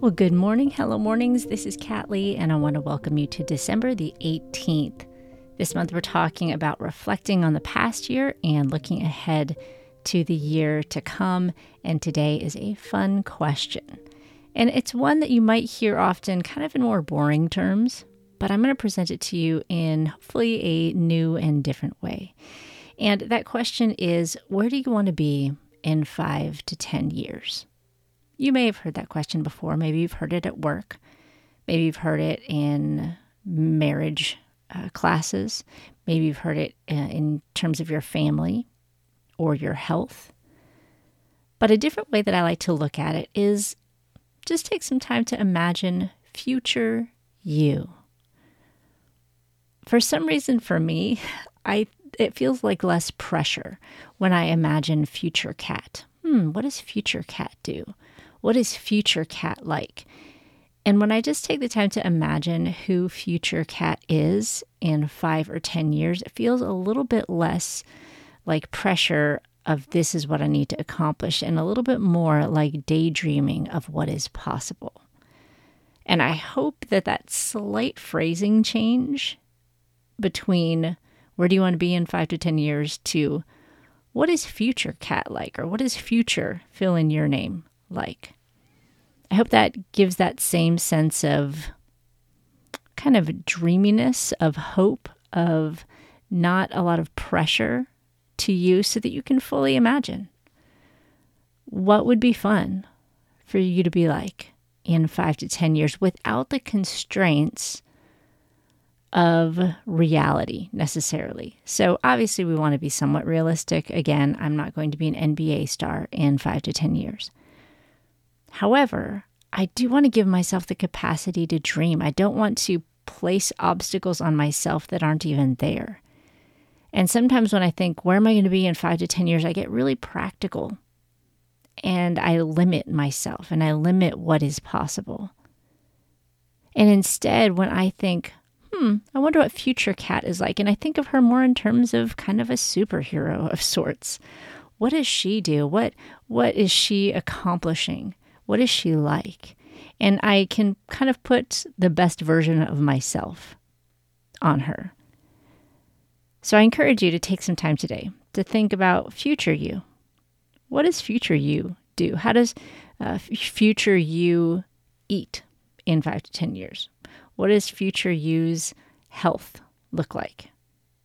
Well, good morning. Hello, mornings. This is Kat Lee, and I want to welcome you to December the 18th. This month, we're talking about reflecting on the past year and looking ahead to the year to come. And today is a fun question. And it's one that you might hear often, kind of in more boring terms, but I'm going to present it to you in hopefully a new and different way. And that question is where do you want to be in five to 10 years? You may have heard that question before. Maybe you've heard it at work. Maybe you've heard it in marriage uh, classes. Maybe you've heard it uh, in terms of your family or your health. But a different way that I like to look at it is just take some time to imagine future you. For some reason, for me, I it feels like less pressure when I imagine future Kat. Hmm, what does future Kat do? What is future Kat like? And when I just take the time to imagine who future Kat is in five or 10 years, it feels a little bit less like pressure of this is what I need to accomplish and a little bit more like daydreaming of what is possible. And I hope that that slight phrasing change between where do you want to be in five to 10 years to what is future Kat like or what is future fill in your name like. I hope that gives that same sense of kind of dreaminess, of hope, of not a lot of pressure to you so that you can fully imagine what would be fun for you to be like in five to 10 years without the constraints of reality necessarily. So, obviously, we want to be somewhat realistic. Again, I'm not going to be an NBA star in five to 10 years. However, I do want to give myself the capacity to dream. I don't want to place obstacles on myself that aren't even there. And sometimes when I think, where am I going to be in five to 10 years, I get really practical and I limit myself and I limit what is possible. And instead, when I think, hmm, I wonder what future Kat is like, and I think of her more in terms of kind of a superhero of sorts. What does she do? What what is she accomplishing? What is she like? And I can kind of put the best version of myself on her. So I encourage you to take some time today to think about future you. What does future you do? How does uh, future you eat in five to 10 years? What does future you's health look like?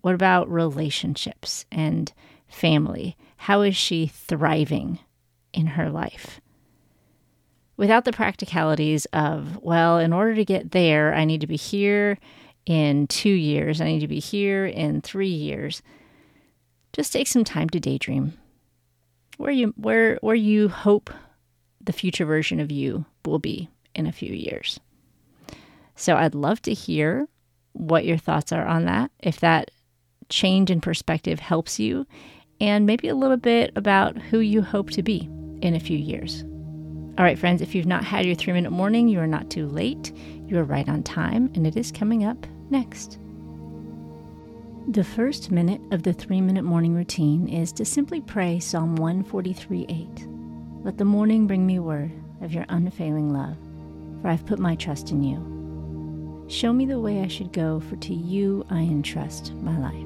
What about relationships and family? How is she thriving in her life? Without the practicalities of, well, in order to get there, I need to be here in two years, I need to be here in three years. Just take some time to daydream. Where you where where you hope the future version of you will be in a few years. So I'd love to hear what your thoughts are on that. If that change in perspective helps you, and maybe a little bit about who you hope to be in a few years. All right, friends, if you've not had your three minute morning, you are not too late. You are right on time, and it is coming up next. The first minute of the three minute morning routine is to simply pray Psalm 143 8. Let the morning bring me word of your unfailing love, for I've put my trust in you. Show me the way I should go, for to you I entrust my life.